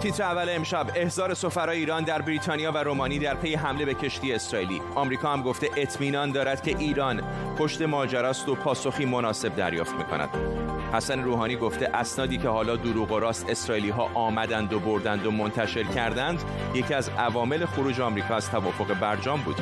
تیتر اول امشب احضار سفرای ایران در بریتانیا و رومانی در پی حمله به کشتی اسرائیلی. آمریکا هم گفته اطمینان دارد که ایران پشت ماجراست و پاسخی مناسب دریافت می‌کند. حسن روحانی گفته اسنادی که حالا دروغ و راست اسرائیلی ها آمدند و بردند و منتشر کردند یکی از عوامل خروج آمریکا از توافق برجام بود.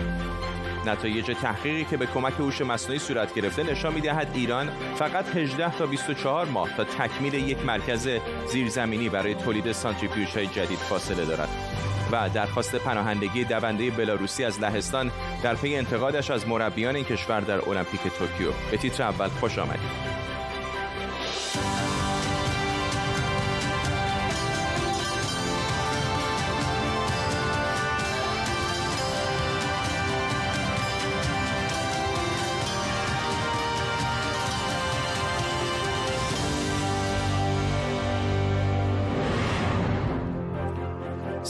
نتایج تحقیقی که به کمک هوش مصنوعی صورت گرفته نشان می‌دهد ایران فقط 18 تا 24 ماه تا تکمیل یک مرکز زیرزمینی برای تولید سانتریفیوژهای جدید فاصله دارد. و درخواست پناهندگی دونده بلاروسی از لهستان در پی انتقادش از مربیان این کشور در المپیک توکیو. به تیتر اول خوش آمدید.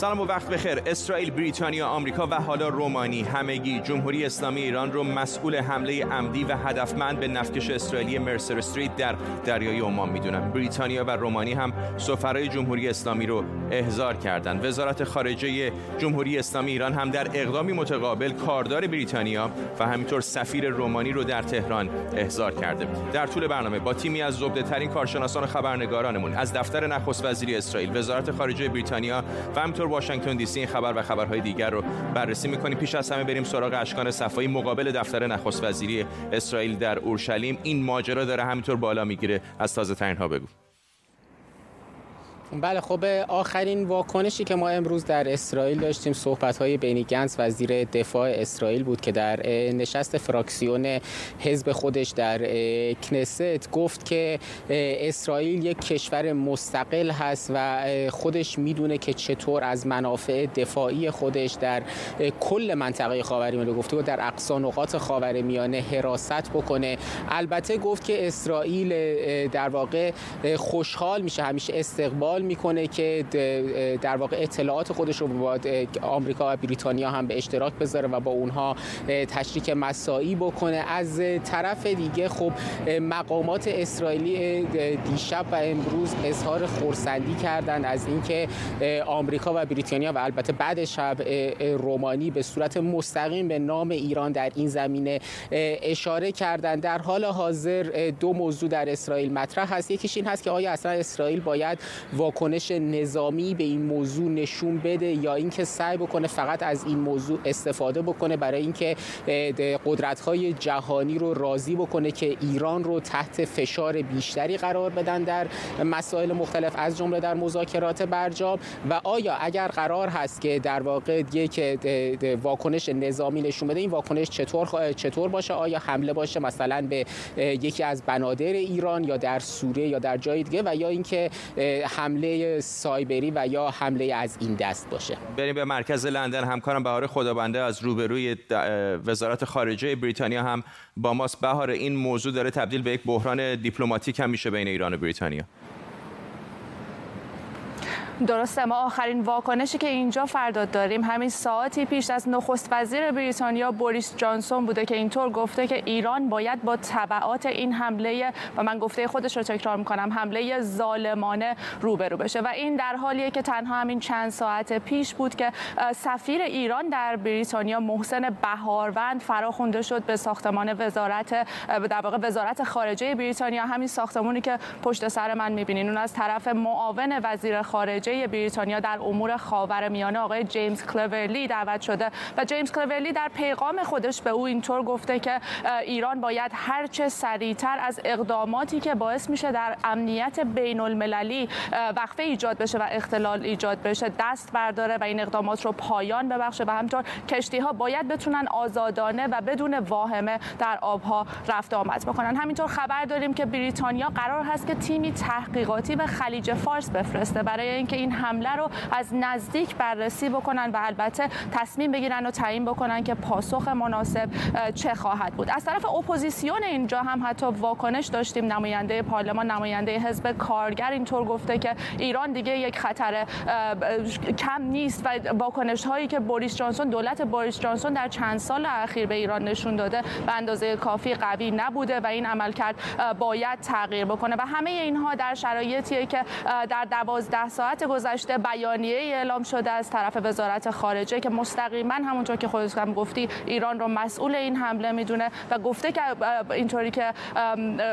سلام و وقت بخیر. اسرائیل بریتانیا آمریکا و حالا رومانی. همگی جمهوری اسلامی ایران رو مسئول حمله عمدی و هدفمند به نفکش اسرائیلی مرسر استریت در دریای عمان می‌دونن. بریتانیا و رومانی هم سفرای جمهوری اسلامی رو احضار کردند وزارت خارجه جمهوری اسلامی ایران هم در اقدامی متقابل کاردار بریتانیا و همینطور سفیر رومانی رو در تهران احضار کرده در طول برنامه با تیمی از زبده ترین کارشناسان و خبرنگارانمون از دفتر نخست وزیری اسرائیل وزارت خارجه بریتانیا و همینطور واشنگتن دی سی این خبر و خبرهای دیگر رو بررسی می‌کنیم. پیش از همه بریم سراغ اشکان صفایی. مقابل دفتر نخست وزیری اسرائیل در اورشلیم این ماجرا داره همینطور بالا می‌گیره. از تازه ترین ها بگو. بله خب آخرین واکنشی که ما امروز در اسرائیل داشتیم صحبت های بینی گنس وزیر دفاع اسرائیل بود که در نشست فراکسیون حزب خودش در کنست گفت که اسرائیل یک کشور مستقل هست و خودش می‌دونه که چطور از منافع دفاعی خودش در کل منطقه خاورمیانه گفته و در اقصا نقاط خاورمیانه حراست بکنه. البته گفت که اسرائیل در واقع خوشحال میشه همیشه استقبال می‌کنه که در واقع اطلاعات خودش رو با آمریکا و بریتانیا هم به اشتراک بذاره و با اونها تشریک مساعی بکنه. از طرف دیگه خب مقامات اسرائیلی دیشب و امروز اظهار خورسندی کردن از اینکه آمریکا و بریتانیا و البته بعد شب رومانی به صورت مستقیم به نام ایران در این زمینه اشاره کردن. در حال حاضر دو موضوع در اسرائیل مطرح هست. یکیش این هست که آیا اصلا اسرائیل باید واکنش نظامی به این موضوع نشون بده یا اینکه سعی بکنه فقط از این موضوع استفاده بکنه برای اینکه قدرت‌های جهانی رو راضی بکنه که ایران رو تحت فشار بیشتری قرار بدن در مسائل مختلف از جمله در مذاکرات برجام. و آیا اگر قرار هست که در واقع یک واکنش نظامی نشون بده این واکنش چطور چطور باشه؟ آیا حمله باشه مثلا به یکی از بنادر ایران یا در سوریه یا در جای دیگه؟ و یا اینکه حمله حمله سایبری و یا حمله از این دست باشه. بریم به مرکز لندن. همکارم بهار خدابنده از روبروی وزارت خارجه بریتانیا هم با ماست. بهار این موضوع داره تبدیل به یک بحران دیپلماتیک هم میشه بین ایران و بریتانیا. درسته ما آخرین واکنشی که اینجا فردا داریم. همین ساعتی پیش از نخست وزیر بریتانیا بوریس جانسون بوده که اینطور گفته که ایران باید با تبعات این حمله و من گفته خودش رو تکرار می‌کنم حمله ظالمانه روبرو بشه. و این در حالیه که تنها همین چند ساعت پیش بود که سفیر ایران در بریتانیا محسن بهاروند فراخونده شد به ساختمان وزارت در واقع وزارت خارجه بریتانیا. همین ساختمانی که پشت سر من می‌بینین. اون از طرف معاون وزیر خارجه خارجه بریتانیا در امور خاورمیانه آقای جیمز کلورلی دعوت شده و جیمز کلورلی در پیغام خودش به او اینطور گفته که ایران باید هرچه سریعتر از اقداماتی که باعث میشه در امنیت بین المللی وقفه ایجاد بشه و اختلال ایجاد بشه دست برداره و این اقدامات رو پایان ببخشه و همینطور کشتی ها باید بتونن آزادانه و بدون واهمه در آبها رفت آمد بکنن. همینطور خبر داریم که بریتانیا قرار هست که تیمی تحقیقاتی به خلیج فارس بفرسته. برای اینکه این حمله رو از نزدیک بررسی بکنن و البته تصمیم بگیرن و تعیین بکنن که پاسخ مناسب چه خواهد بود. از طرف اپوزیسیون اینجا هم حتی واکنش داشتیم. نماینده پارلمان نماینده حزب کارگر اینطور گفته که ایران دیگه یک خطر کم نیست و واکنش هایی که بوریس جانسون دولت بوریس جانسون در چند سال اخیر به ایران نشون داده به اندازه کافی قوی نبوده و این عملکرد باید تغییر بکنه. و همه اینها در شرایطیه که در دوازده ساعت گذشته بیانیه اعلام شده از طرف وزارت خارجه که مستقیما همونطور که خودت هم گفتی ایران رو مسئول این حمله می‌دونه و گفته که اینطوری که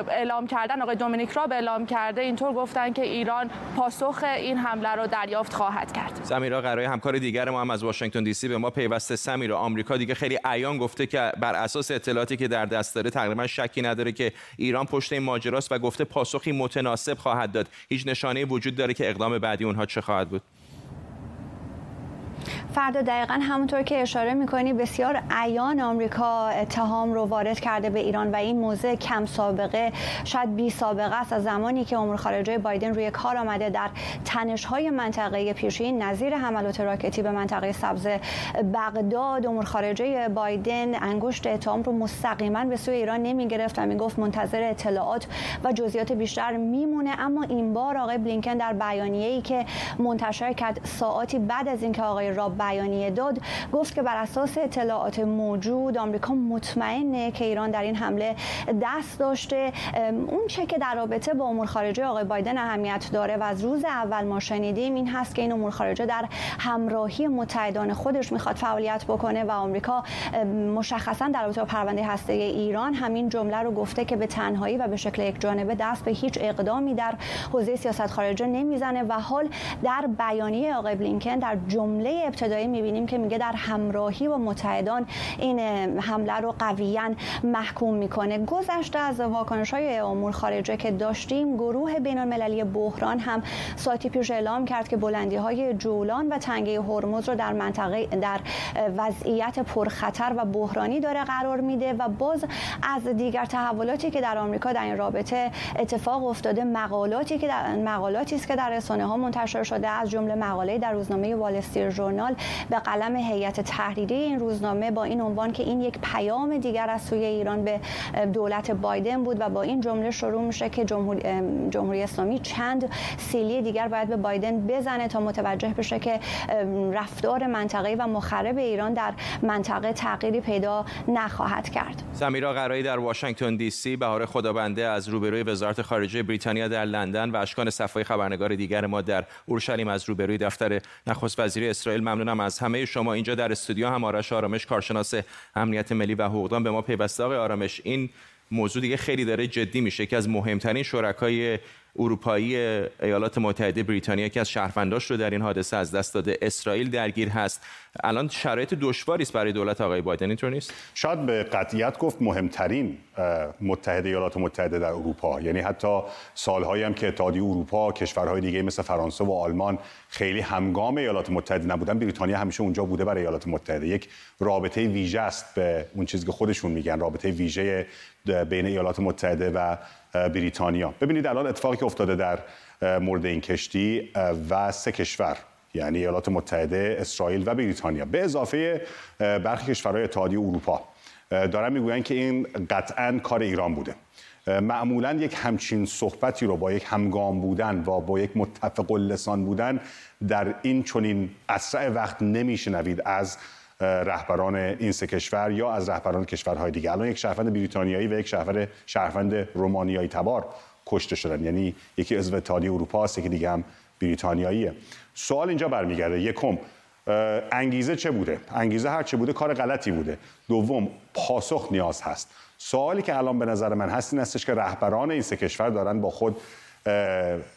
اعلام کردن آقای دومینیک راب اعلام کرده اینطور گفتن که ایران پاسخ این حمله رو دریافت خواهد کرد. سمیرا قرای همکار دیگر ما هم از واشنگتن دی سی به ما پیوسته. سمیرا آمریکا دیگه خیلی عیان گفته که بر اساس اطلاعاتی که در دست داره تقریبا شکی نداره که ایران پشت این ماجراست و گفته پاسخی متناسب خواهد داد. هیچ نشانه وجود داره که اقدام بعدی اونها چه خواهد بود فردا دقیقا همونطور که اشاره می‌کنی بسیار عیان آمریکا اتهام رو وارد کرده به ایران و این موضع کم سابقه شاید بی سابقه است. از زمانی که امور خارجه بایدن روی کار آمده در تنش های منطقه پیشین نظیر حملات راکتی به منطقه سبز بغداد امور خارجه بایدن انگشت اتهام رو مستقیما به سوی ایران نمی گرفت و می‌گفت منتظر اطلاعات و جزئیات بیشتر میمونه. اما این بار آقای بلینکن در بیانیه‌ای ای که منتشر کرد ساعاتی بعد از اینکه آقای راب بیانیه داد گفت که بر اساس اطلاعات موجود آمریکا مطمئنه که ایران در این حمله دست داشته. اون چه که در رابطه با امور خارجه آقای بایدن اهمیت داره و از روز اول ما شنیدیم این هست که این امور خارجه در همراهی متحدان خودش می‌خواد فعالیت بکنه و آمریکا مشخصا در رابطه با پرونده هسته ایران همین جمله رو گفته که به تنهایی و به شکل یک جانبه دست به هیچ اقدامی در حوزه سیاست خارجه نمی‌زنه و حال در بیانیه آقای بلینکن در جمله ابتدایی می‌بینیم که میگه در همراهی با متحدان این حمله رو قویا محکوم می‌کنه. گذشته از واکنش های امور خارجه که داشتیم گروه بین المللی بحران هم ساعتی پیش اعلام کرد که بلندی های جولان و تنگه هرمز رو در منطقه در وضعیت پرخطر و بحرانی داره قرار میده و باز از دیگر تحولاتی که در آمریکا در این رابطه اتفاق افتاده مقالاتی که در مقالاتی است که در رسانه ها منتشر شده از جمله مقاله در روزنامه وال ژورنال به قلم هیئت تحریری این روزنامه با این عنوان که این یک پیام دیگر از سوی ایران به دولت بایدن بود و با این جمله شروع میشه که جمهوری, جمهوری اسلامی چند سیلی دیگر باید به بایدن بزنه تا متوجه بشه که رفتار منطقه و مخرب ایران در منطقه تغییری پیدا نخواهد کرد. سمیرا قرایی در واشنگتن دی سی بهار خدابنده از روبروی وزارت خارجه بریتانیا در لندن و اشکان صفای خبرنگار دیگر ما در اورشلیم از روبروی دفتر نخست وزیر اسرائیل. ممنونم از همه شما اینجا در استودیو هم آرش آرامش کارشناس امنیت ملی و حقوقدان به ما پیوسته. آقای آرامش این موضوع دیگه خیلی داره جدی میشه. که از مهمترین شرکای اروپایی ایالات متحده بریتانیا که از شهرونداش رو در این حادثه از دست داده. اسرائیل درگیر هست. الان شرایط دشواری است برای دولت آقای بایدن اینطور نیست؟ شاید به قطعیت گفت مهمترین متحد ایالات متحده در اروپا. یعنی حتی سالهایی هم که اتحادیه اروپا کشورهای دیگه مثل فرانسه و آلمان خیلی همگام ایالات متحده نبودن بریتانیا همیشه اونجا بوده برای ایالات متحده. یک رابطه ویژه است به اون چیزی که خودشون میگن رابطه ویژه بین ایالات متحده و بریتانیا. ببینید الان اتفاقی که افتاده در مورد این کشتی و سه کشور یعنی ایالات متحده، اسرائیل و بریتانیا. به اضافه برخی کشورهای اتحادیه اروپا. دارن می‌گویند که این قطعا کار ایران بوده. معمولا یک همچین صحبتی رو با یک همگام بودن و با یک متفق لسان بودن در این چنین اسرع وقت نمیشنوید از رهبران این سه کشور یا از رهبران کشورهای دیگه. الان یک شهروند بریتانیایی و یک شهروند شهروند رومانیایی تبار کشته شدن. یعنی یکی عضو اتحادیه اروپا است یکی دیگه هم بریتانیاییه. سوال اینجا برمیگرده. یکم انگیزه چه بوده؟ انگیزه هر چه بوده کار غلطی بوده. دوم پاسخ نیاز هست. سوالی که الان به نظر من هست این هستش که رهبران این سه کشور دارن با خود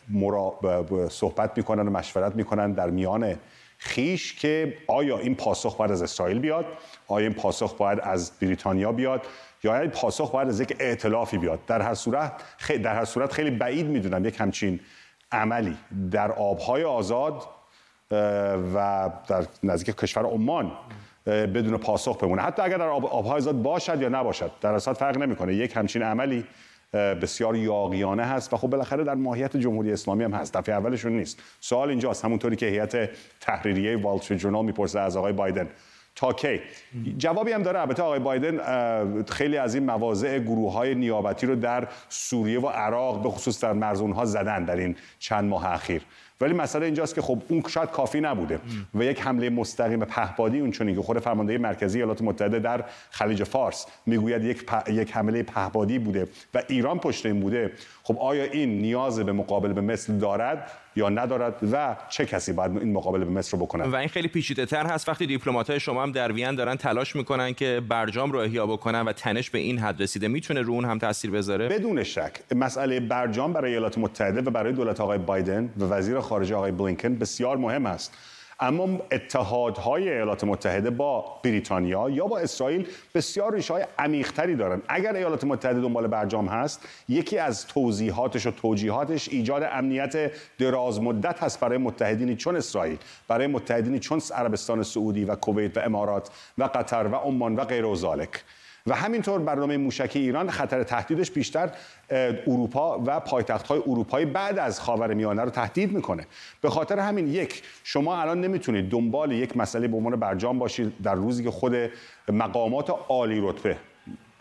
مرا... صحبت می‌کنن و مشورت می‌کنن در میان خیش که آیا این پاسخ باید از اسرائیل بیاد؟ آیا این پاسخ باید از بریتانیا بیاد؟ یا این پاسخ باید از یک ائتلافی بیاد؟ در هر صورت خیلی در هر صورت خیلی بعید می‌دونم یک همچین عملی در آبهای آزاد و در نزدیک کشور عمان بدون پاسخ بمونه. حتی اگر در آبهای آزاد باشد یا نباشد در اصل فرق نمی‌کنه. یک همچین عملی بسیار یاقیانه هست و خب بالاخره در ماهیت جمهوری اسلامی هم هست. دفعه اولشون نیست. سوال اینجاست. همونطوری که هیئت تحریریه وال جورنال می‌پرسه از آقای بایدن. تا کی. جوابی هم داره. البته آقای بایدن خیلی از این مواضع گروه های نیابتی رو در سوریه و عراق به خصوص در مرزون ها زدن در این چند ماه اخیر. ولی مسئله اینجاست که خب اون شاید کافی نبوده. و یک حمله مستقیم پهپادی اون چونی که خود فرمانده مرکزی ایالات متحده در خلیج فارس می‌گوید یک, یک حمله پهپادی بوده و ایران پشت این بوده. خب آیا این نیاز به مقابل به مثل دارد؟ یا ندارد و چه کسی باید این مقابله به مصر بکنه؟ و این خیلی پیچیده تر هست. وقتی دیپلمات‌های شما هم در وین دارن تلاش می‌کنن که برجام رو احیا بکنن و تنش به این حد رسیده می‌تونه رو اون هم تاثیر بذاره؟ بدون شک. مسئله برجام برای ایالات متحده و برای دولت آقای بایدن و وزیر خارجه آقای بلینکن بسیار مهم است. اما اتحادهای ایالات متحده با بریتانیا یا با اسرائیل بسیار ریشه های عمیقتری دارن. اگر ایالات متحده دنبال برجام هست یکی از توضیحاتش و توجیهاتش ایجاد امنیت دراز مدت هست برای متحدینی چون اسرائیل برای متحدینی چون عربستان سعودی و کویت و امارات و قطر و عمان و غیر و و همینطور برنامه موشکی ایران خطر تهدیدش بیشتر اروپا و پایتخت های اروپایی بعد از خاور میانه رو تهدید می‌کنه. به خاطر همین یک شما الان نمی‌تونید دنبال یک مسئله به عنوان برجام باشید در روزی که خود مقامات عالی رتبه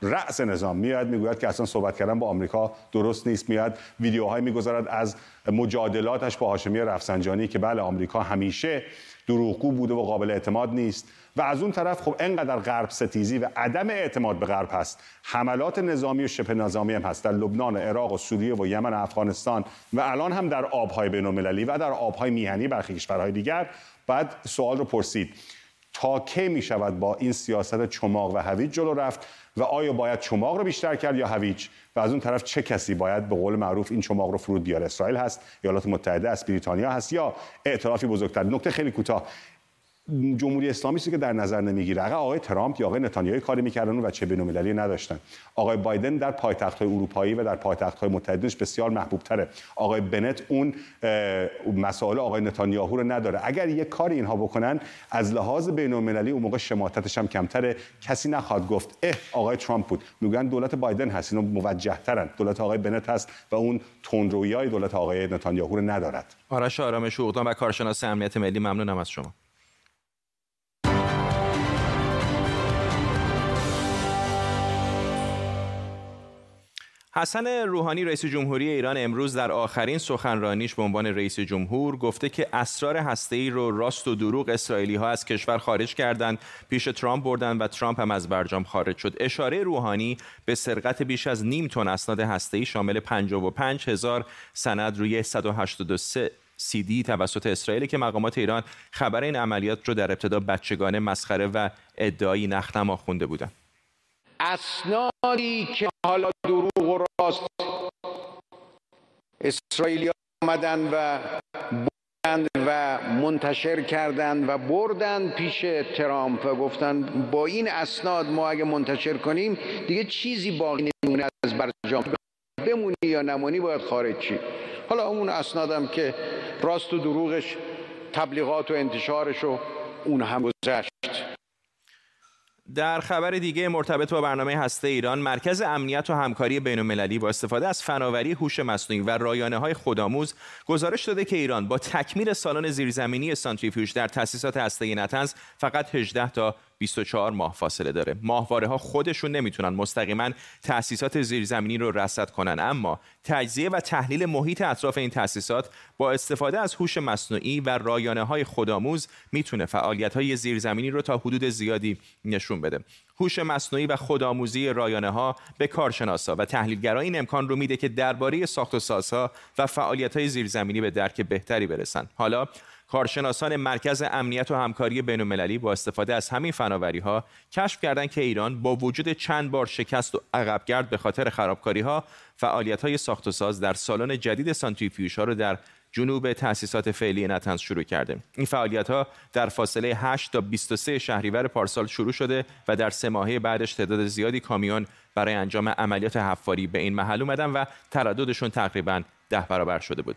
رأس نظام میاد می‌گوید که اصلا صحبت کردن با آمریکا درست نیست میاد ویدیوهایی می‌گذارد از مجادلاتش با هاشمی رفسنجانی که بله آمریکا همیشه دروغگو بوده و قابل اعتماد نیست. و از اون طرف خب انقدر غرب ستیزی و عدم اعتماد به غرب هست. حملات نظامی و شبه نظامی هم هست در لبنان عراق و سوریه و یمن و افغانستان و الان هم در آبهای بین‌المللی و در آبهای میهنی برخی کشورهای دیگر. بعد سوال رو پرسید. تا کی می شود با این سیاست چماق و هویج جلو رفت و آیا باید چماق رو بیشتر کرد یا هویج؟ و از اون طرف چه کسی باید به قول معروف این چماق رو فرود بیاره؟ اسرائیل هست ایالات متحده است بریتانیا هست یا ائتلافی بزرگتر. نکته خیلی کوتاه. جمهوری اسلامی که در نظر نمی‌گیره. اگر آقای ترامپ یا آقای نتانیاهو کاری می‌کردن و چه بین‌المللی نداشتن. آقای بایدن در پایتخت‌های اروپایی و در پایتخت‌های متحدش بسیار محبوب تره آقای بنت اون مسائل آقای نتانیاهو رو نداره. اگر یک کاری اینها بکنن از لحاظ بین‌المللی اون موقع شماتتش هم کمتره. کسی نخواد گفت اه آقای ترامپ بود. میگن دولت بایدن هست اینو موجه ترن دولت آقای بنت هست و اون تندرویی دولت آقای نتانیاهو رو ندارد. آرش آرامش و کارشناس امنیت ملی ممنونم از شما. حسن روحانی رئیس جمهوری ایران امروز در آخرین سخنرانیش به عنوان رئیس جمهور گفته که اسرار هسته‌ای رو راست و دروغ اسرائیلی ها از کشور خارج کردند پیش ترامپ بردن و ترامپ هم از برجام خارج شد. اشاره روحانی به سرقت بیش از نیم تن اسناد هسته‌ای شامل 55 هزار سند روی 183 دی توسط اسرائیل که مقامات ایران خبر این عملیات رو در ابتدا بچگانه مسخره و ادعایی نخنما خونده بودند اسنادی که حالا دروغ و راست اسرائیلی آمدن و بردن و منتشر کردند و بردن پیش ترامپ و گفتن با این اسناد ما اگه منتشر کنیم دیگه چیزی باقی نمیمونه از برجام. بمونی یا نمونی باید خارج چی حالا اون اسنادم که راست و دروغش تبلیغات و انتشارش و اون هم گذشت. در خبر دیگه مرتبط با برنامه هسته ایران مرکز امنیت و همکاری بین با استفاده از فناوری هوش مصنوعی و رایانه های خودآموز گزارش داده که ایران با تکمیل سالن زیرزمینی سانتریفیوژ در تاسیسات هسته نتنز فقط 18 تا 24 ماه فاصله داره. ماهواره ها خودشون نمی‌تونن مستقیما تأسیسات زیرزمینی رو رصد کنن. اما تجزیه و تحلیل محیط اطراف این تأسیسات با استفاده از هوش مصنوعی و رایانه های خودآموز می‌تونه فعالیت های زیرزمینی رو تا حدود زیادی نشون بده. هوش مصنوعی و خودآموزی رایانه ها به کارشناسا و تحلیلگرا این امکان رو میده که درباره ساخت و سازها و فعالیت های زیرزمینی به درک بهتری برسن. حالا کارشناسان مرکز امنیت و همکاری بین‌المللی با استفاده از همین فناوری ها کشف کردند که ایران با وجود چند بار شکست و عقبگرد به خاطر خرابکاری ها فعالیت های ساخت و ساز در سالن جدید سانتریفیوژ ها رو در جنوب تأسیسات فعلی نتنز شروع کرده این فعالیت ها در فاصله 8 تا 23 شهریور پارسال شروع شده و در سه ماهه بعدش تعداد زیادی کامیون برای انجام عملیات حفاری به این محل اومدن و ترددشون تقریبا ده برابر شده بود.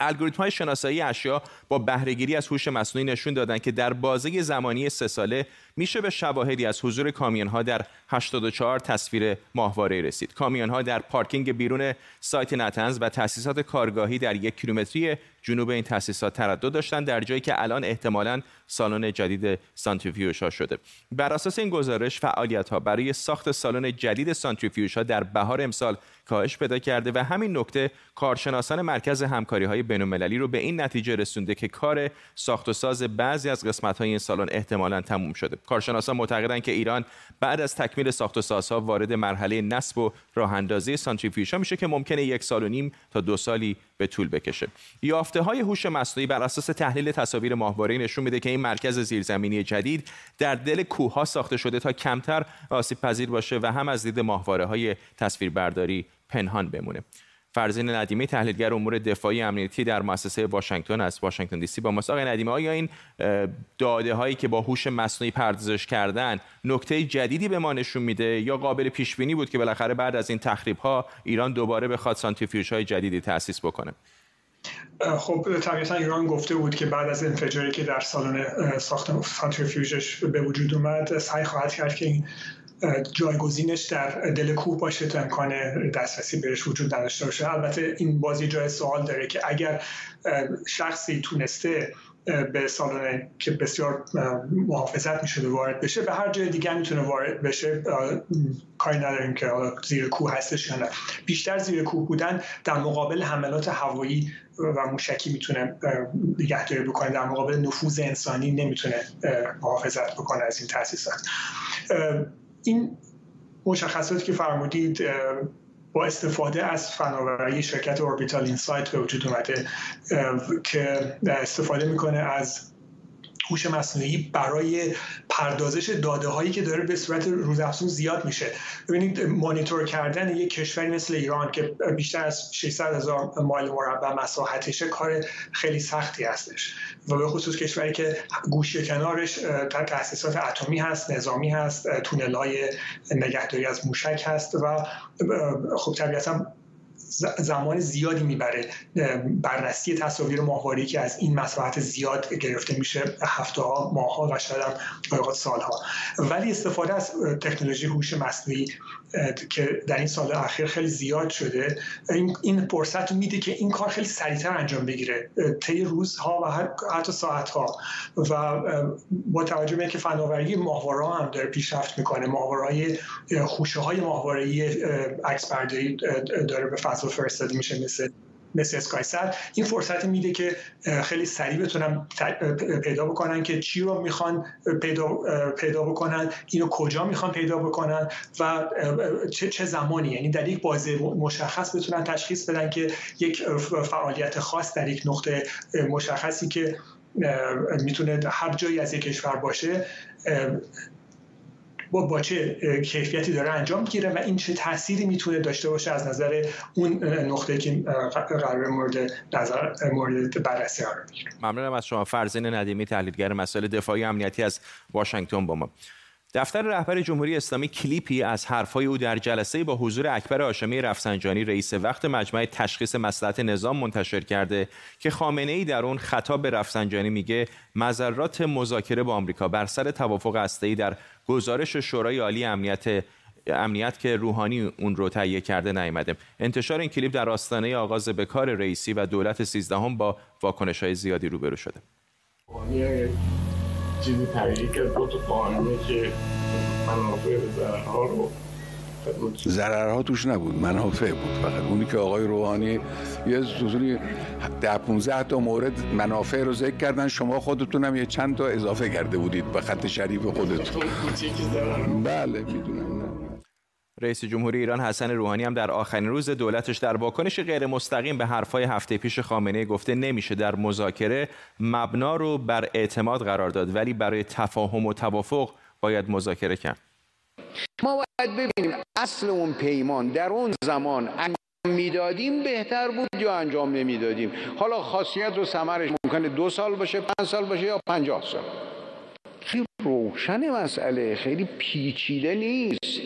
الگوریتم های شناسایی اشیا با بهرهگیری از هوش مصنوعی نشون دادن که در بازه زمانی سه ساله میشه به شواهدی از حضور کامیون ها در 84 تصویر ماهواره رسید. کامیون ها در پارکینگ بیرون سایت نتنز و تاسیسات کارگاهی در یک کیلومتری جنوب این تاسیسات تردد داشتن در جایی که الان احتمالاً سالن جدید سانتریفیوژ ها شده. بر اساس این گزارش فعالیت ها برای ساخت سالن جدید سانتریفیوژ ها در بهار امسال کاهش پیدا کرده و همین نکته کارشناسان مرکز همکاری های بین‌المللی رو به این نتیجه رسونده که کار ساخت و ساز بعضی از قسمت های این سالن احتمالا تموم شده کارشناسان معتقدند که ایران بعد از تکمیل ساخت و سازها وارد مرحله نصب و راه اندازی سانتریفیوژها میشه که ممکنه یک سال و نیم تا دو سالی به طول بکشه. یافته های هوش مصنوعی بر اساس تحلیل تصاویر ماهواره نشون میده که این مرکز زیرزمینی جدید در دل کوه ساخته شده تا کمتر آسیب پذیر باشه و هم از دید ماهواره های تصویربرداری پنهان بمونه. فرزین ندیمی تحلیلگر امور دفاعی امنیتی در مؤسسه واشنگتن از واشنگتن دی سی با ماست. آقای ندیمی آیا این داده هایی که با هوش مصنوعی پردازش کردن نکته جدیدی به ما نشون میده یا قابل پیش بینی بود که بالاخره بعد از این تخریب ها ایران دوباره بخواد سانتریفیوژ های جدیدی تأسیس بکنه؟ خب طبیعتا ایران گفته بود که بعد از انفجاری که در سالن ساخت سانتریفیوژش به وجود اومد سعی خواهد کرد که این جایگزینش در دل کوه باشه تا امکان دسترسی بهش وجود نداشته باشه. البته این بازی جای سوال داره که اگر شخصی تونسته به سالن که بسیار محافظت می‌شده وارد بشه به هر جای دیگه می‌تونه وارد بشه کاری نداریم که زیر کوه هستش یا نه. بیشتر زیر کوه بودن در مقابل حملات هوایی و موشکی می‌تونه نگهداری بکنه. در مقابل نفوذ انسانی نمی‌تونه محافظت بکنه از این تاسیسات این مشخصاتی که فرمودید با استفاده از فناوری شرکت اوربیتال اینسایت به وجود اومده که استفاده می‌کنه از هوش مصنوعی برای پردازش داده هایی که داره به صورت روزافزون زیاد میشه. ببینید مانیتور کردن یک کشوری مثل ایران که بیشتر از 600 هزار مایل مربع مساحتشه کار خیلی سختی هستش. و به خصوص کشوری که گوشه کنارش تاسیسات اتمی هست نظامی هست تونل های نگهداری از موشک هست و خب طبیعتا زمان زیادی می‌بره بررسی تصاویر ماهواره که از این مساحت زیاد گرفته میشه هفته ها ماه ها و شاید هم سالها. ولی استفاده از تکنولوژی هوش مصنوعی که در این سال اخیر خیلی زیاد شده. این فرصت میده که این کار خیلی سریعتر انجام بگیره. طی روزها و حتی ساعتها. و با توجه به اینکه فناوری ماهواره هم داره پیشرفت می‌کنه ماهواره خوشه های ماهواره عکس داره به فضا فرستاده میشه مثل مثل اسکایسر این فرصت میده که خیلی سریع بتونن پیدا بکنن که چی رو می‌خوان پیدا, پیدا بکنن اینو کجا می‌خوان پیدا بکنن و چه, چه زمانی. یعنی در یک بازه مشخص بتونن تشخیص بدن که یک فعالیت خاص در یک نقطه مشخصی که می‌تونه هر جایی از یک کشور باشه با با چه کیفیتی داره انجام می‌گیره و این چه تأثیری می‌تونه داشته باشه از نظر اون نقطه که قرار مورد نظر مورد بررسی قرار بگیره ممنونم از شما. فرزین ندیمی تحلیلگر مسائل دفاعی امنیتی از واشنگتن با ما. دفتر رهبر جمهوری اسلامی کلیپی از حرفهای او در جلسه با حضور اکبر هاشمی رفسنجانی رئیس وقت مجمع تشخیص مصلحت نظام منتشر کرده که خامنه ای در اون خطاب به رفسنجانی میگه مذرات مذاکره با آمریکا بر سر توافق هسته‌ای در گزارش شورای عالی امنیت امنیت که روحانی اون رو تهیه کرده نیامده انتشار این کلیپ در آستانه آغاز به کار رئیسی و دولت سیزدهم با واکنش های زیادی روبرو شده. چیزی تهیه کرد. دو تا قانونی که منافع ضررها رو ضررها توش نبود منافع بود فقط. اونی که آقای روحانی یه حضوری ده 15 تا مورد منافع رو ذکر کردن شما خودتونم یه چند تا اضافه کرده بودید به خط شریف خودتون. بله می‌دونم رئیس جمهوری ایران حسن روحانی هم در آخرین روز دولتش در واکنش غیر مستقیم به حرفهای هفته پیش خامنه گفته نمیشه در مذاکره مبنا رو بر اعتماد قرار داد ولی برای تفاهم و توافق باید مذاکره کرد. ما باید ببینیم اصل اون پیمان در اون زمان می‌دادیم بهتر بود یا انجام نمی‌دادیم؟ حالا خاصیت و ثمرش ممکنه دو سال باشه پنج سال باشه یا پنجاه سال. خیلی روشن مسئله خیلی پیچیده نیست.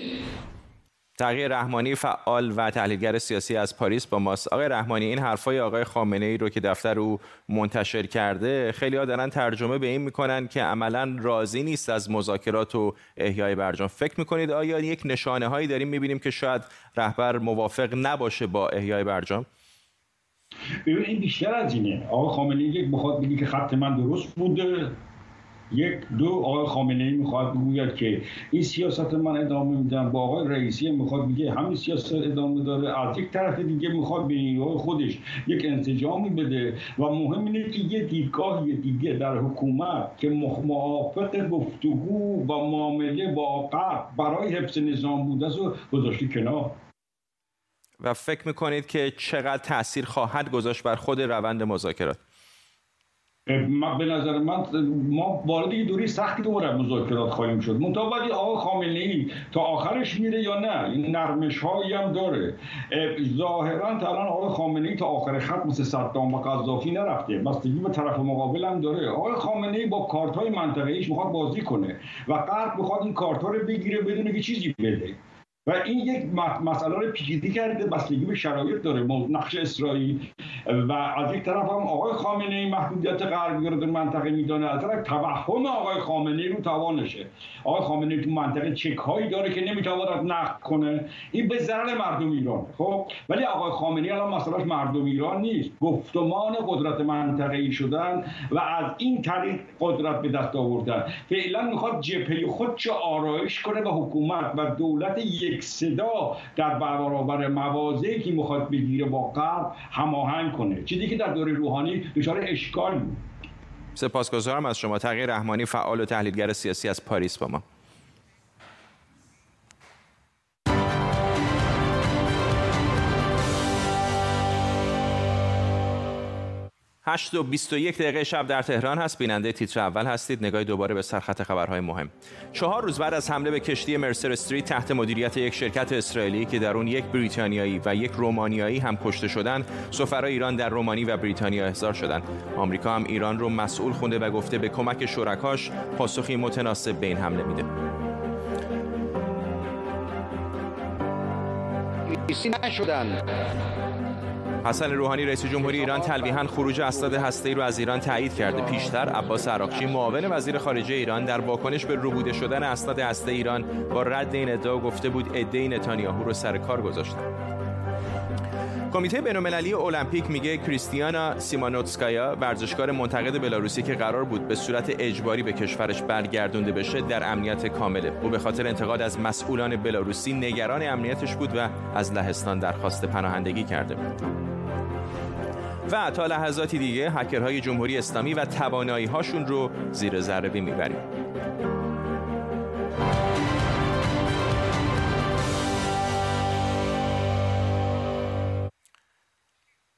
تغییر رحمانی فعال و تحلیلگر سیاسی از پاریس با ماست. آقای رحمانی این حرفای آقای خامنه ای رو که دفتر او منتشر کرده خیلی ها دارن ترجمه به این می‌کنن که عملا راضی نیست از مذاکرات و احیای برجام. فکر می‌کنید آیا یک نشانه هایی داریم می‌بینیم که شاید رهبر موافق نباشه با احیای برجام؟ این بیشتر از اینه. آقای خامنه یک بخواد بگی که خط من درست بوده. یک دو آقای خامنه ای می‌خواد بگوید که این سیاست من ادامه میدم. با آقای رئیسی می‌خواد بگه همین سیاست ادامه داره. از یک طرف دیگه می‌خواد به نیروهای خودش یک انسجامی بده و مهم اینه که یه دیدگاه دیگه در حکومت که موافق گفتگو و معامله با غرب برای حفظ نظام بوده رو گذاشته کنار. و فکر می‌کنید که چقدر تاثیر خواهد گذاشت بر خود روند مذاکرات؟ به نظر من ما وارد یه دوری سختی دوباره مذاکرات خواهیم شد. منتها ولی آقا خامنه ای تا آخرش میره یا نه این نرمش هایی هم داره. ظاهرا تا الان آقای خامنه ای تا آخر خط مثل صدام و قذافی نرفته. بستگی به طرف مقابل هم داره. آقای خامنه ای با کارت های منطقه ایش می‌خواد بازی کنه و غرب می‌خواد این کارت ها رو بگیره بدون که چیزی بده. و این یک مسئله رو پیچیده کرده بستگی به شرایط داره. نقش اسرائیل و از یک طرف هم آقای خامنه ای محدودیت غربی رو در منطقه میدانه از طرف توهم آقای خامنه ای رو توانشه. آقای خامنه ای تو منطقه چک هایی داره که نمی‌تواند نقد کنه. این به ضرر مردم ایران خب؟ ولی آقای خامنه ای الان مسئلهش مردم ایران نیست. گفتمان قدرت منطقه ای شدن و از این طریق قدرت به دست آوردن. فعلا می‌خواد جبهه خودش آرایش کنه و حکومت و دولت یک صدا در برابر موازی که می‌خواد بگیره با غرب هماهنگ کنه. چیزی که در دوره روحانی دچار اشکال بود. سپاسگزارم از شما. تغییر رحمانی فعال و تحلیلگر سیاسی از پاریس با ما. 8 و 21 دقیقه شب در تهران هست. بیننده تیتر اول هستید. نگاهی دوباره به سرخط خبرهای مهم. چهار روز بعد از حمله به کشتی مرسر استریت تحت مدیریت یک شرکت اسرائیلی که در اون یک بریتانیایی و یک رومانیایی هم کشته شدن سفرای ایران در رومانی و بریتانیا احضار شدند. آمریکا هم ایران رو مسئول خونده و گفته به کمک شرکاش پاسخی متناسب به این حمله میده. نشدن. حسن روحانی رئیس جمهوری ایران تلویحا خروج اسناد هسته‌ای رو از ایران تایید کرده. پیشتر عباس عراقچی معاون وزیر خارجه ایران در واکنش به روبوده شدن اسناد هسته ایران با رد این ادعا گفته بود عده نتانیاهو رو سر کار گذاشتن. کمیته بین‌المللی المپیک میگه کریستیانا سیمانوتسکایا ورزشکار منتقد بلاروسی که قرار بود به صورت اجباری به کشورش برگردونده بشه در امنیت کامله. او به خاطر انتقاد از مسئولان بلاروسی نگران امنیتش بود و از لهستان درخواست پناهندگی کرده بود. و تا لحظاتی دیگه هکرهای جمهوری اسلامی و توانایی هاشون رو زیر ذره می‌بریم.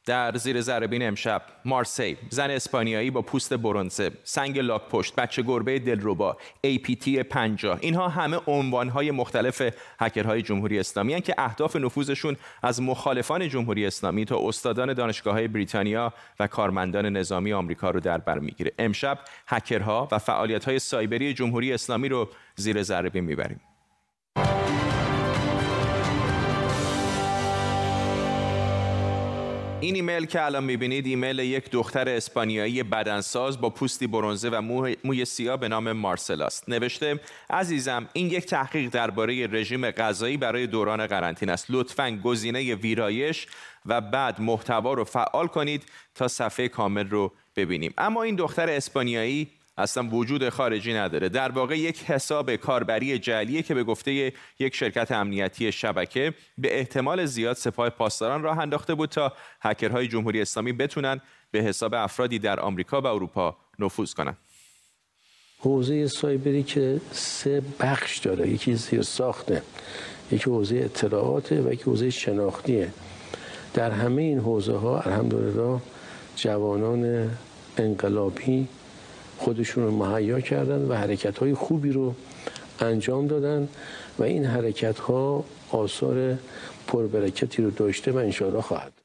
در زیر زربین امشب مارسی زن اسپانیایی با پوست برونزه سنگ لاک پشت بچه گربه دلربا APT 50 اینها همه عنوانهای مختلف هکرهای جمهوری اسلامی هن که اهداف نفوذشون از مخالفان جمهوری اسلامی تا استادان دانشگاه های بریتانیا و کارمندان نظامی آمریکا رو در بر می‌گیره. امشب هکرها و فعالیت های سایبری جمهوری اسلامی رو زیر ذره می‌بریم. این ایمیل که الان می‌بینید ایمیل یک دختر اسپانیایی بدنساز با پوستی برونزه و موی سیاه به نام مارسلاست. نوشته عزیزم این یک تحقیق درباره رژیم غذایی برای دوران قرنطینه است. لطفا گزینه ویرایش و بعد محتوا رو فعال کنید تا صفحه کامل رو ببینیم. اما این دختر اسپانیایی اصلا وجود خارجی نداره. در واقع یک حساب کاربری جعلیه که به گفته یک شرکت امنیتی شبکه به احتمال زیاد سپاه پاسداران راه انداخته بود تا هکرهای جمهوری اسلامی بتونن به حساب افرادی در آمریکا و اروپا نفوذ کنند. حوزه سایبری که سه بخش داره. یکی زیر ساخته یکی حوزه اطلاعاته و یکی حوزه شناختیه. در همه این حوزه ها الحمدلله جوانان انقلابی خودشون رو مهیا کردن و حرکت های خوبی رو انجام دادن و این حرکت ها آثار پربرکتی رو داشته و انشاءالله خواهد.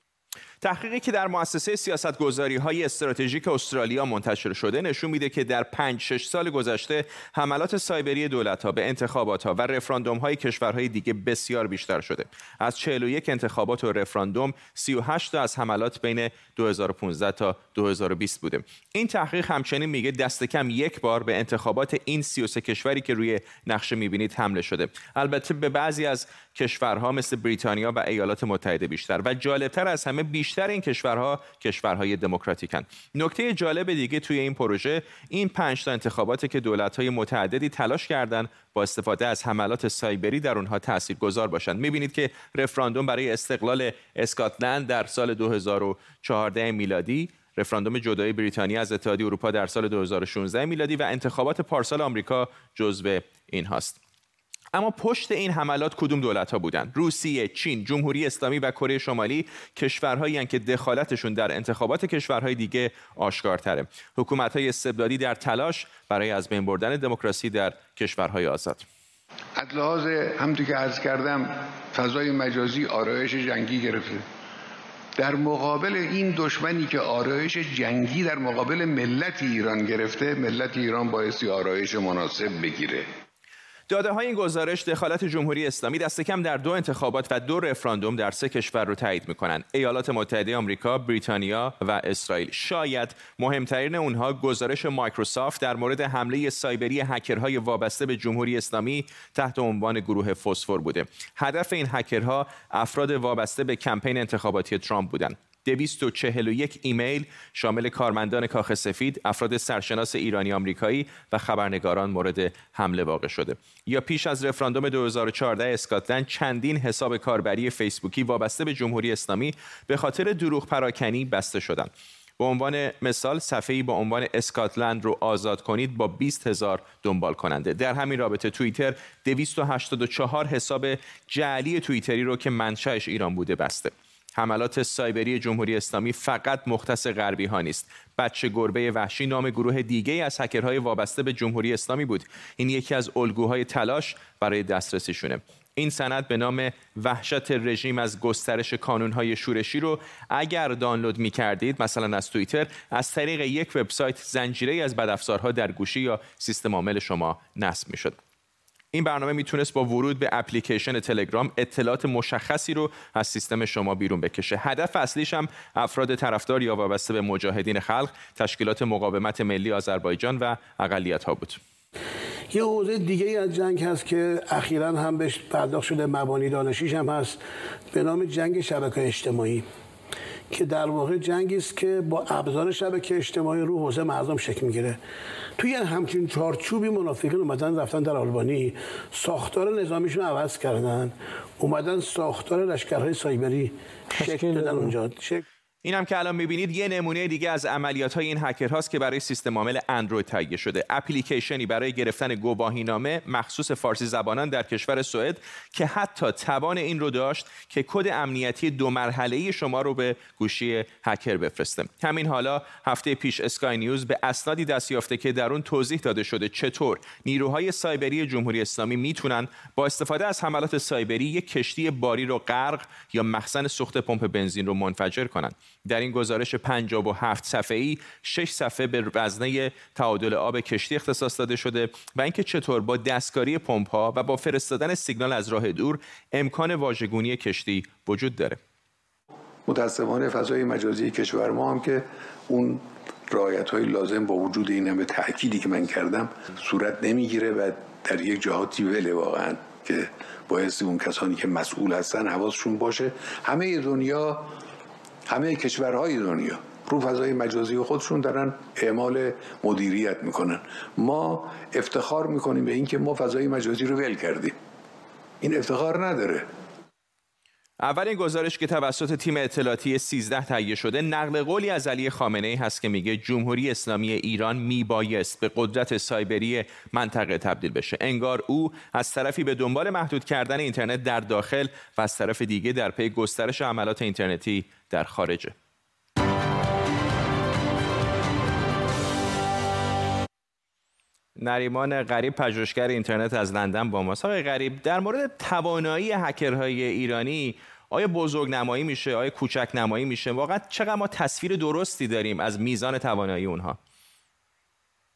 تحقیقی که در مؤسسه سیاستگذاری های استراتژیک استرالیا منتشر شده نشون میده که در 5 6 سال گذشته حملات سایبری دولت ها به انتخابات ها و رفراندوم های کشورهای دیگه بسیار بیشتر شده. از 41 انتخابات و رفراندوم 38 تا از حملات بین 2015 تا 2020 بوده. این تحقیق همچنین میگه دست کم یک بار به انتخابات این 33 کشوری که روی نقشه می‌بینید حمله شده. البته به بعضی از کشورها مثل بریتانیا و ایالات متحده بیشتر. و جالبتر از همه بیشتر این کشورها کشورهای دموکراتیکن. نکته جالب دیگه توی این پروژه این پنج تا انتخابات که دولت‌های متعددی تلاش کردند با استفاده از حملات سایبری در اونها تاثیرگذار باشند می‌بینید که رفراندوم برای استقلال اسکاتلند در سال 2014 میلادی رفراندوم جدای بریتانیا از اتحادیه اروپا در سال 2016 میلادی و انتخابات پارسال آمریکا جزو این هاست اما پشت این حملات کدوم دولت ها بودند روسیه چین جمهوری اسلامی و کره شمالی کشورهایی که دخالتشون در انتخابات کشورهای دیگه آشکارتره. حکومت های استبدادی در تلاش برای از بین بردن دموکراسی در کشورهای آزاد. از لحاظ همونطور که عرض کردم فضای مجازی آرایش جنگی گرفته. در مقابل این دشمنی که آرایش جنگی در مقابل ملت ایران گرفته ملت ایران بایستی آرایش مناسب بگیره. داده های این گزارش دخالت جمهوری اسلامی دست کم در دو انتخابات و دو رفراندوم در سه کشور رو تایید می‌کنند. ایالات متحده آمریکا بریتانیا و اسرائیل. شاید مهمترین اونها گزارش مایکروسافت در مورد حمله سایبری هکرهای وابسته به جمهوری اسلامی تحت عنوان گروه فسفر بوده. هدف این هکرها افراد وابسته به کمپین انتخاباتی ترامپ بودند. 241 ایمیل شامل کارمندان کاخ سفید، افراد سرشناس ایرانی آمریکایی و خبرنگاران مورد حمله واقع شده. یا پیش از رفراندوم 2014 اسکاتلند چندین حساب کاربری فیسبوکی وابسته به جمهوری اسلامی به خاطر دروغ پراکنی بسته شدند. به عنوان مثال صفحه‌ای با عنوان اسکاتلند رو آزاد کنید با 20 هزار دنبال کننده در همین رابطه توییتر 284 حساب جعلی توییتری رو که منشأش ایران بوده بسته حملات سایبری جمهوری اسلامی فقط مختص غربی ها نیست. بچه گربه وحشی نام گروه دیگه از هکرهای وابسته به جمهوری اسلامی بود. این یکی از الگوهای تلاش برای دسترسیشونه. این سند به نام وحشت رژیم از گسترش کانونهای شورشی رو اگر دانلود می کردید مثلا از توییتر از طریق یک وبسایت زنجیره از بدافزارها در گوشی یا سیستم عامل شما نصب می شد. این برنامه می‌تونست با ورود به اپلیکیشن تلگرام اطلاعات مشخصی رو از سیستم شما بیرون بکشه. هدف اصلیش هم افراد طرفدار یا وابسته به مجاهدین خلق تشکیلات مقاومت ملی آذربایجان و اقلیت ها بود. یه حوزه دیگه ای از جنگ هست که اخیرا هم بهش پرداخت شده مبانی دانشیش هم هست به نام جنگ شبکه اجتماعی. که در واقع جنگی است که با ابزار شبکه اجتماعی رو حوزه مردم شکل می‌گیره. توی همچین چارچوبی منافقین اومدن رفتن در آلبانی ساختار نظامیشون عوض کردن اومدن ساختار لشکرهای سایبری شکل دادن. اونجا. شکل این هم که الان می‌بینید یه نمونه دیگه از عملیات های این هکر هاست که برای سیستم عامل اندروید تهیه شده. اپلیکیشنی برای گرفتن گواهینامه مخصوص فارسی زبانان در کشور سوئد که حتی توان این رو داشت که کد امنیتی دو مرحله شما رو به گوشی هکر بفرسته. همین حالا هفته پیش اسکای نیوز به اسنادی دست یافته که در اون توضیح داده شده چطور نیروهای سایبری جمهوری اسلامی می‌تونن با استفاده از حملات سایبری یک کشتی باری رو غرق یا مخزن سوخت پمپ بنزین رو منفجر کنند در این گزارش 57 صفحه‌ای 6 صفحه به وزنه تعادل آب کشتی اختصاص داده شده و اینکه چطور با دستکاری پمپ‌ها و با فرستادن سیگنال از راه دور امکان واژگونی کشتی وجود داره. متاسفانه فضای مجازی کشور ما هم که اون رعایت های لازم با وجود این همه تأکیدی که من کردم صورت نمی‌گیره و در یک جهاتی وله واقعا که باعث اون کسانی که مسئول هستن حواسشون باشه. همه دنیا همه کشورهای دنیا رو فضای مجازی خودشون دارن اعمال مدیریت می‌کنن. ما افتخار می‌کنیم به اینکه ما فضای مجازی رو ول کردیم. این افتخار نداره. اولین گزارش که توسط تیم اطلاعاتی 13 تهیه شده نقل قولی از علی خامنه ای هست که میگه جمهوری اسلامی ایران میبایست به قدرت سایبری منطقه تبدیل بشه. انگار او از طرفی به دنبال محدود کردن اینترنت در داخل و از طرف دیگه در پی گسترش عملات اینترنتی در خارجه. نریمان غریب پژوهشگر اینترنت از لندن با ماست. آقای غریب در مورد توانایی هکرهای ایرانی آیا بزرگ نمایی میشه؟ آیا کوچک نمایی میشه؟ واقعا چقدر ما تصویر درستی داریم از میزان توانایی اونها؟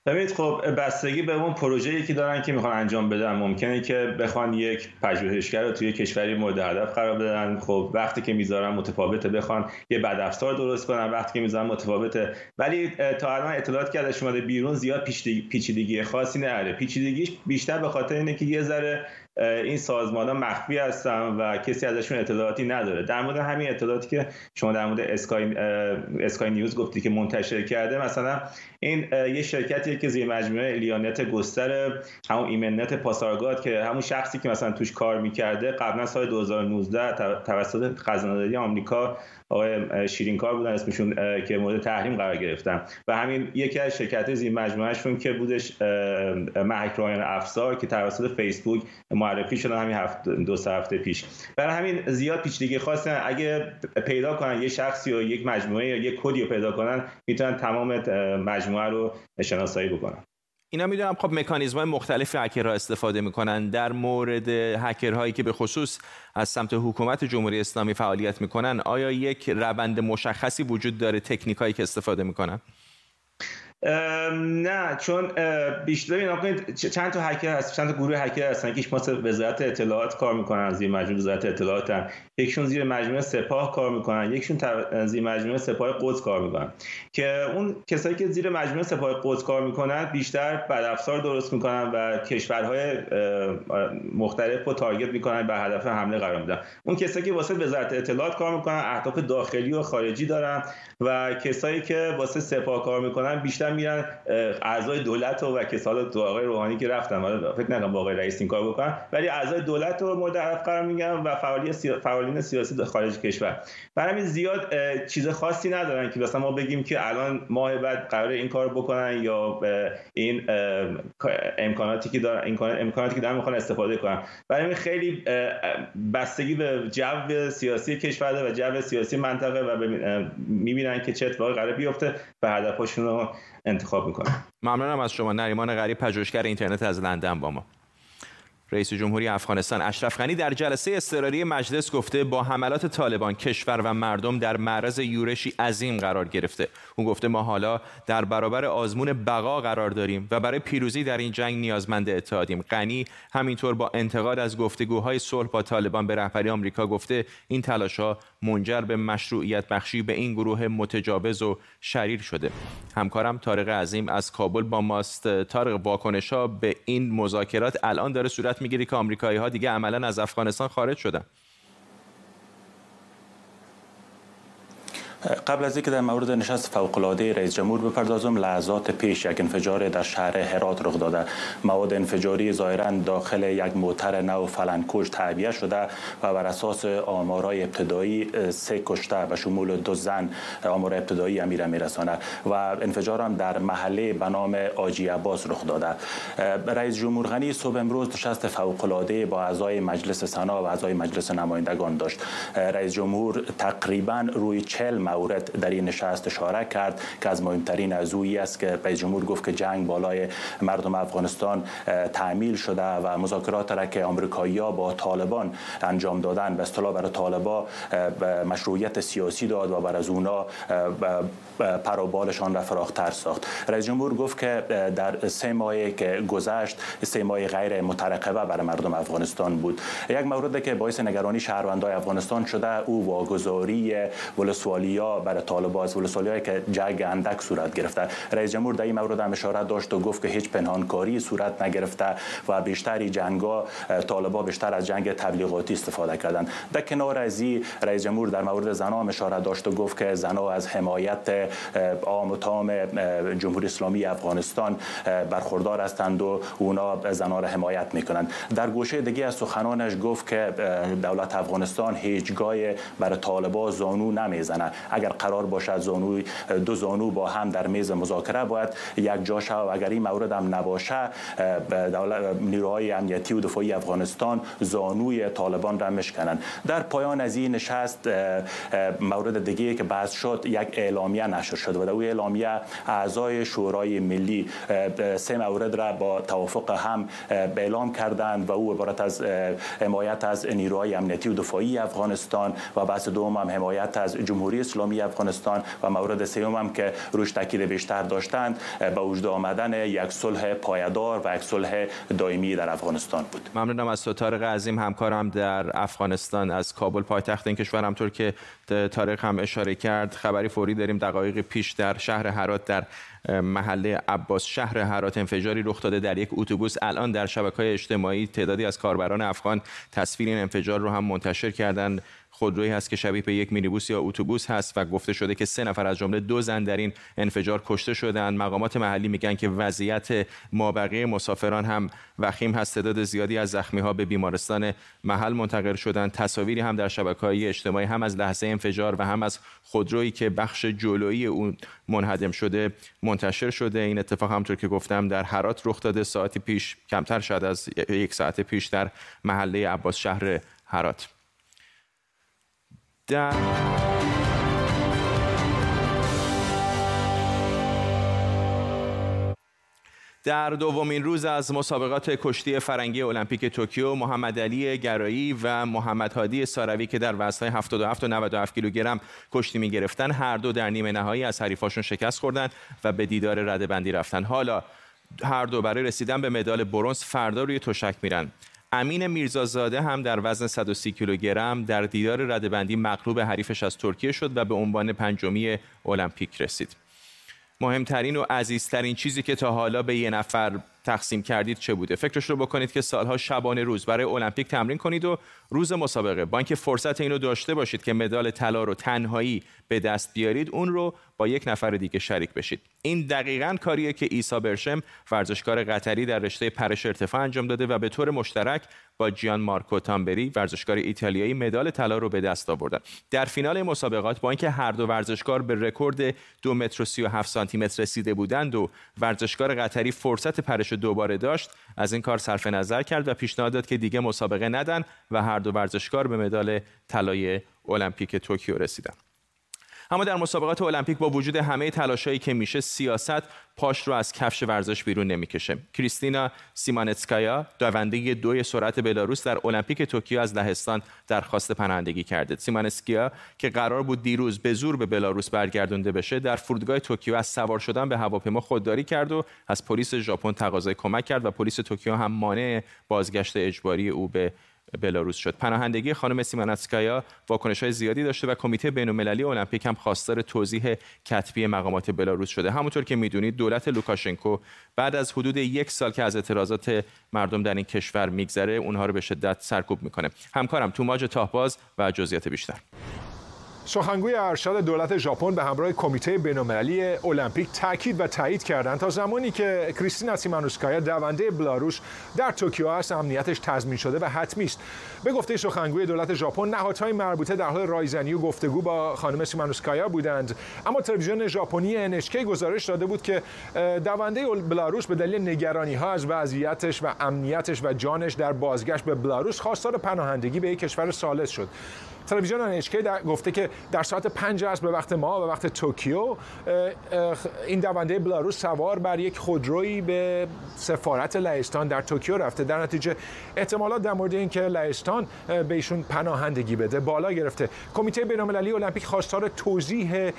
ببینید خب بستگی به اون پروژه‌ای که دارن که می‌خوان انجام بدن ممکنه که بخوان یک پژوهشگر رو توی کشوری مورد هدف قرار بدن. خب وقتی که می‌ذارن متفاوته بخوان یه بد افزار درست کنن. وقتی که می‌ذارن متفاوته ولی تا الان اطلاعات که ازش اومده بیرون زیاد پیچیدگی خاصی نداره. پیچیدگیش بیشتر به خاطر اینه که یه ذره این سازمان ها مخفی هستن و کسی ازشون اطلاعاتی نداره. در مورد همین اطلاعاتی که شما در مورد اسکای, اسکای نیوز گفتی که منتشر کرده مثلا این یه شرکتیه که زیر مجموعه الیانت گستر همون ایمنت پاسارگاد که همون شخصی که مثلا توش کار می‌کرده قبلا سال 2019 توسط خزانه آمریکا آقای شیرینکار بودن اسمشون که مورد تحریم قرار گرفتن. و همین یکی از شرکت زیر مجموعهشون که بودش محک رایان افزار که توسط فیسبوک معرفی شدن همین هفت دو سه هفته پیش. برای همین زیاد پیچیدگی خواستن. اگه پیدا کنن یه شخصی و یک مجموعه یا یک کدی رو پیدا کنن می‌تونن تمام مجموعه رو شناسایی بکنن اینا می‌دونم خب مکانیزم های مختلف هکرها استفاده می‌کنن. در مورد هکرهایی که به خصوص از سمت حکومت جمهوری اسلامی فعالیت می‌کنن آیا یک روند مشخصی وجود داره تکنیک هایی که استفاده می‌کنن؟ نه چون بیشتر اینا کنید چند تا هکر هست چند تا گروه هکر هستن یکیش مثل وزارت اطلاعات کار می‌کنن زیر مجموعه وزارت اطلاعاتن. یکشون زیر مجموعه سپاه کار می‌کنن یکشون زیر مجموعه سپاه قدس کار می‌کنن. که اون کسایی که زیر مجموعه سپاه قدس کار می‌کنن بیشتر بدافزار درست می‌کنن و کشورهای مختلف رو تارگت می‌کنن به هدف حمله قرار میدن. اون کسایی که واسه وزارت اطلاعات کار می‌کنن اهداف داخلی و خارجی دارن و کسایی که واسه سپاه کار می‌کنن بیشتر میرن اعضای دولت و کسال تو آقای روحانی که رفتن. فکر نکنم با آقای رئیس این کار بکنن. ولی اعضای دولت رو مورد هدف قرار میگن و فعالین سیاسی خارج کشور. برای همین زیاد چیز خاصی ندارن که مثلا ما بگیم که الان ماه بعد قرار این کار بکنن یا این امکاناتی که دارن امکاناتی که دارن می‌خوان استفاده کنن. برای همین خیلی بستگی به جو سیاسی کشور و جو سیاسی منطقه و می‌بینن که چه اتفاقی قرار بیفته و هدفشون رو انتخاب می‌کنن ممنونم از شما نریمان غریب پژوهشگر اینترنت از لندن با ما. رئیس جمهوری افغانستان اشرف غنی در جلسه اضطراری مجلس گفته با حملات طالبان کشور و مردم در معرض یورشی عظیم قرار گرفته. او گفته ما حالا در برابر آزمون بقا قرار داریم و برای پیروزی در این جنگ نیازمند اتحادیم. غنی همینطور با انتقاد از گفتگوهای صلح با طالبان به رهبری آمریکا گفته این تلاشها منجر به مشروعیت بخشی به این گروه متجاوز و شریر شده. همکارم طارق عظیم از کابل با ماست. طارق واکنش به این مذاکرات الان داره صورت می‌گیره که آمریکایی ها دیگه عملا از افغانستان خارج شدن. قبل از اینکه در مورد نشست فوق رئیس جمهور بپردازم لحظات پیش یک انفجار در شهر هرات رخ داده. مواد انفجاری ظاهرا داخل یک موتر نو فلنکوش تعبیه شده و بر اساس آمارای ابتدایی سه کشته و شمول دو زن آمار ابتدایی امیر میرسانه و انفجار هم در محله به نام آجی عباس رخ داده. رئیس جمهور غنی صبح امروز نشست فوق با اعضای مجلس سنا و اعضای مجلس نمایندگان داشت. رئیس جمهور تقریبا روی 40 مورد در این نشست اشاره کرد که از مهمترین از اویی است که رئیس جمهور گفت که جنگ بالای مردم افغانستان تعمیل شده و مذاکرات را که آمریکایی‌ها با طالبان انجام دادن به اصطلاح برای طالبا مشروعیت سیاسی داد و بر از اونا پروبالشان را فراختر ساخت. رئیس جمهور گفت که در سه ماهی که گذشت سه ماه غیر مترقبه برای مردم افغانستان بود. یک مورد که باعث نگرانی شهروندان افغانستان شده او واگذاری برای طالبان از ولسوالیایی که جنگ اندک صورت گرفته. رئیس جمهور در این مورد هم اشاره داشت و گفت که هیچ پنهانکاری صورت نگرفته و بیشتری جنگا طالبان بیشتر از جنگ تبلیغاتی استفاده کردند. در کنار از رئیس جمهور در مورد زنان اشاره داشت و گفت که زنها از حمایت عام و تام جمهوری اسلامی افغانستان برخوردار هستند و اونا زنها را حمایت می‌کنند. در گوشه دیگه از سخنانش گفت که دولت افغانستان هیچگاه برای طالبان زانو نمی‌زنه. اگر قرار باشد زانو دو زانو با هم در میز مذاکره باید یک جا و اگر این مورد هم نباشه نیروهای امنیتی و دفاعی افغانستان زانوی طالبان را مشکنند. در پایان از این نشست مورد دیگه که بحث شد یک اعلامیه نشر شد و در او اعلامیه اعضای شورای ملی سه مورد را با توافق هم اعلام کردند و او عبارت از حمایت از نیروهای امنیتی و دفاعی افغانستان و بحث دوم هم حمایت از جمهوری اسلامی افغانستان و مورد سوم هم که روش تاکید بیشتر داشتند به وجود آمدن یک صلح پایدار و یک صلح دائمی در افغانستان بود. ممنونم از تو طارق عظیم همکارم در افغانستان از کابل پایتخت این کشور همطور که طارق هم اشاره کرد. خبری فوری داریم دقایق پیش در شهر هرات در محله عباس شهر هرات. انفجاری رخ داده در یک اتوبوس. الان در شبکه‌های اجتماعی تعدادی از کاربران افغان تصویر این انفجار رو هم منتشر کردن خودرویی هست که شبیه به یک مینیبوس یا اتوبوس هست و گفته شده که سه نفر از جمله دو زن در این انفجار کشته شدند. مقامات محلی میگن که وضعیت مابقی مسافران هم وخیم هست. تعداد زیادی از زخمی ها به بیمارستان محل منتقل شدند. تصاویری هم در شبکه‌های اجتماعی هم از لحظه انفجار و هم از خودرویی که بخش جلویی اون منهدم شده منتشر شده. این اتفاق همطور که گفتم در هرات رخ داده. ساعتی پیش کمتر شد از یک ساعت پیش در محله عباس شهر هرات. در در دومین روز از مسابقات کشتی فرنگی المپیک توکیو محمد علی گرایی و محمد هادی ساروی که در وزن‌های 77 و 97 کیلوگرم کشتی می گرفتن هر دو در نیمه نهایی از حریفاشون شکست خوردن و به دیدار رده بندی رفتن. حالا هر دو برای رسیدن به مدال برنز فردا روی تشک میرن. امین میرزازاده هم در وزن 130 کیلوگرم در دیدار ردبندی مغلوب حریفش از ترکیه شد و به عنوان پنجمی المپیک رسید. مهمترین و عزیزترین چیزی که تا حالا به یه نفر تقسیم کردید چه بوده؟ فکرش رو بکنید که سالها شبانه روز برای المپیک تمرین کنید و روز مسابقه. با اینکه فرصت اینو داشته باشید که مدال طلا رو تنهایی به دست بیارید اون رو با یک نفر دیگه شریک بشید. این دقیقا کاریه که ایسا برشم ورزشکار قطری در رشته پرش ارتفاع انجام داده و به طور مشترک با جیان مارکو تامبری ورزشکار ایتالیایی مدال طلا رو به دست آوردن. در فینال مسابقات با اینکه هر دو ورزشکار به رکورد دو متر و 37 سانتی متر رسیده بودند و ورزشکار قطری فرصت پرش دوباره داشت از این کار صرف نظر کرد و پیشنهاد داد که دیگه مسابقه ندن و هر دو ورزشکار به مدال طلای المپیک توکیو رسیدن. اما در مسابقات المپیک با وجود همه تلاشایی که میشه سیاست پاش رو از کفش ورزش بیرون نمی‌کشه. کریستینا سیمانتسکایا دونده دوی سرعت بلاروس در المپیک توکیو از لهستان درخواست پناهندگی کرده. سیمانتسکایا که قرار بود دیروز به زور به بلاروس برگردونده بشه در فرودگاه توکیو از سوار شدن به هواپیما خودداری کرد و از پلیس ژاپن تقاضای کمک کرد و پلیس توکیو هم مانع بازگشت اجباری او به بلاروس شد. پناهندگی خانم سیماناتسکایا واکنش های زیادی داشته و کمیته بین‌المللی المپیک هم خواستار توضیح کتبی مقامات بلاروس شده. همونطور که می‌دونید دولت لوکاشنکو بعد از حدود یک سال که از اعتراضات مردم در این کشور میگذره اونها رو به شدت سرکوب می‌کنه. همکارم توماج تاهباز و جزئیات بیشتر. سخنگوی ارشد دولت ژاپن به همراه کمیته بین‌المللی المپیک تاکید و تایید کردند تا زمانی که کریستینا سیمانوسکایا دونده بلاروس در توکیو است امنیتش تضمین شده و حتمی است. به گفته سخنگوی دولت ژاپن نهادهای مربوطه در حال رایزنی و گفتگو با خانم سیمانوسکایا بودند. اما تلویزیون ژاپنی NHK گزارش داده بود که دونده بلاروس به دلیل نگرانی ها از وضعیتش و امنیتش و جانش در بازگشت به بلاروس خواستار پناهندگی به یک کشور ثالث شد. تلویزیون NHK گفته که در ساعت 5 عصر به وقت ما و وقت توکیو این دونده بلاروس سوار بر یک خودرویی به سفارت لهستان در توکیو رفته. در نتیجه احتمالات در مورد اینکه لهستان به ایشون پناهندگی بده بالا گرفته. کمیته بین‌المللی المپیک خواستار توضیح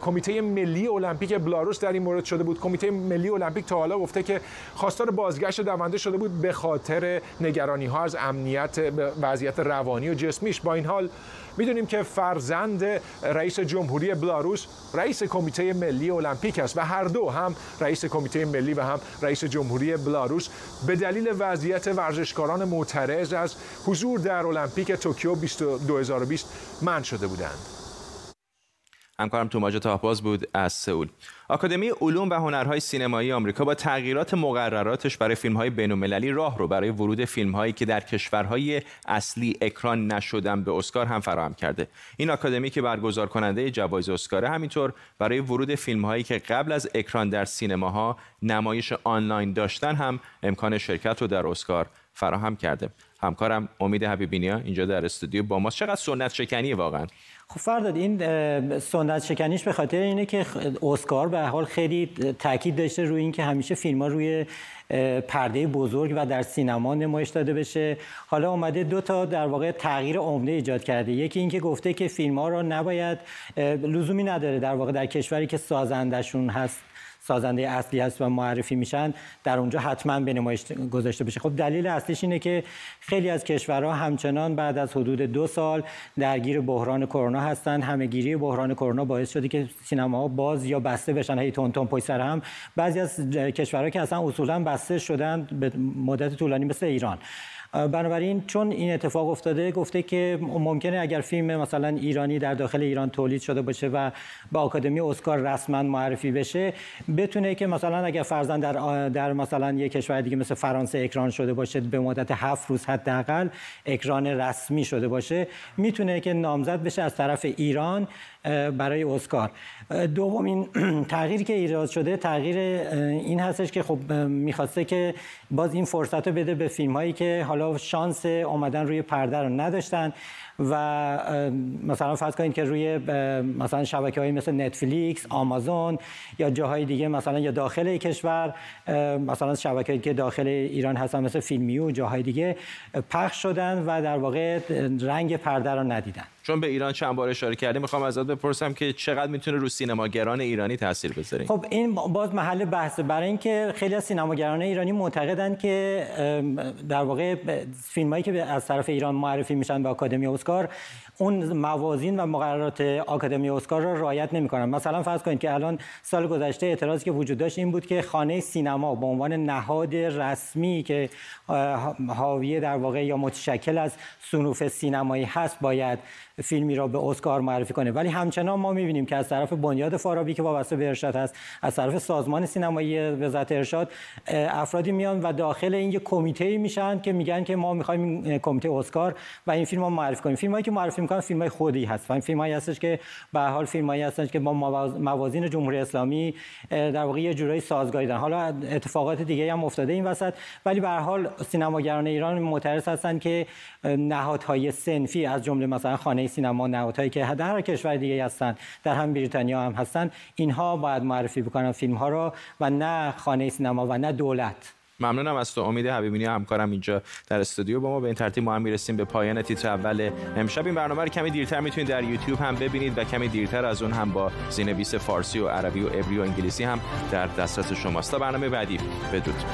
کمیته ملی المپیک بلاروس در این مورد شده بود. کمیته ملی المپیک تا حالا گفته که خواستار بازگشت دونده شده بود به خاطر نگرانی ها از امنیت وضعیت روانی و جسمیش. با این حال می‌دونیم که فرزند رئیس جمهوری بلاروس رئیس کمیته ملی المپیک است و هر دو هم رئیس کمیته ملی و هم رئیس جمهوری بلاروس به دلیل وضعیت ورزشکاران معترض از حضور در المپیک توکیو 2020 من شده بودند. همکارم توماج تاهباز بود از سئول آکادمی علوم و هنرهای سینمایی آمریکا با تغییرات مقرراتش برای فیلم‌های بین‌المللی راه رو برای ورود فیلم‌هایی که در کشورهای اصلی اکران نشدن به اسکار هم فراهم کرده. این آکادمی که برگزار کننده جوایز اسکار همینطور برای ورود فیلم‌هایی که قبل از اکران در سینماها نمایش آنلاین داشتن هم امکان شرکت رو در اسکار فراهم کرده. همکارم امید حبیبینیا اینجا در استودیو با ما چقدر سنت شکنی واقعا خب فرداد این سنت شکنیش به خاطر اینه که اسکار به حال خیلی تاکید داشته روی اینکه همیشه فیلم ها روی پرده بزرگ و در سینما نمایش داده بشه. حالا اومده دو تا در واقع تغییر عمده ایجاد کرده. یکی اینکه گفته که فیلم ها را نباید لزومی نداره در واقع در کشوری که سازندشون هست سازنده اصلی هست و معرفی میشن در اونجا حتما به نمایش گذاشته بشه. خب دلیل اصلیش اینه که خیلی از کشورها همچنان بعد از حدود دو سال درگیر بحران کرونا هستن. همهگیری بحران کرونا باعث شده که سینماها باز یا بسته بشن. هی تون تون پشت سر هم. بعضی از کشورها که اصلا اصولا بسته شدن به مدت طولانی مثل ایران. بنابراین چون این اتفاق افتاده گفته که ممکنه اگر فیلم مثلا ایرانی در داخل ایران تولید شده باشه و به آکادمی اسکار رسما معرفی بشه بتونه که مثلا اگر فرزن در در مثلا یک کشور دیگه مثل فرانسه اکران شده باشه به مدت هفت روز حداقل اکران رسمی شده باشه می‌تونه که نامزد بشه از طرف ایران. برای اسکار. دومین تغییری که ایجاد شده تغییر این هستش که خب می‌خواسته که باز این فرصت رو بده به فیلم هایی که حالا شانس اومدن روی پرده رو نداشتن و مثلا فرض کنید که روی مثلا شبکه های مثل نتفلیکس، آمازون یا جاهای دیگه مثلا یا داخل کشور مثلا شبکه که داخل ایران هستن مثل فیلمیو جاهای دیگه پخش شدن و در واقع رنگ پرده رو ندیدن. چون به ایران چند بار اشاره کردیم می‌خوام ازت بپرسم که چقدر می‌تونه رو سینماگران ایرانی تاثیر بذاره؟ خب این باز محل بحثه. برای اینکه خیلی از سینماگران ایرانی معتقدن که در واقع فیلمایی که از طرف ایران معرفی میشن به آکادمی اسکار اون موازین و مقررات آکادمی اسکار را رعایت نمی‌کنن مثلا فرض کنید که الان سال گذشته اعتراضی که وجود داشت این بود که خانه سینما به عنوان نهاد رسمی که حاوی در واقع یا متشکل از صنوف سینمایی هست باید فیلمی را به اسکار معرفی کنه. ولی همچنان ما می‌بینیم که از طرف بنیاد فارابی که وابسته به ارشاد هست از طرف سازمان سینمایی وزارت ارشاد افرادی میان و داخل این یک کمیته میشن که میگن که ما می‌خوایم کمیته اسکار و این فیلم رو معرفی کنیم. فیلمایی که معرفی می‌کنن فیلم های خودی هست. و این فیلم هستش که به حال فیلم هایی هستش که با موازین جمهوری اسلامی در واقع یه جورایی سازگاری دارن. حالا اتفاقات دیگه هم افتاده این وسط ولی به حال سینماگران ایران معترض هستن که نهادهای سنفی از جمله مثلا خانه سینما نهادهایی که در هر کشور دیگه هستن در هم بریتانیا هم هستن اینها باید معرفی بکنن فیلم ها رو و نه خانه سینما و نه دولت. ممنونم از تو. امید حبیبینی همکارم اینجا در استودیو با ما. به این ترتیب ما هم می‌رسیم به پایان تیتر اول. امشب این برنامه رو کمی دیرتر می‌تونید در یوتیوب هم ببینید و کمی دیرتر از اون هم با زینویس فارسی و عربی و عبری و انگلیسی هم در دسترس شماست. تا برنامه بعدی بدرود.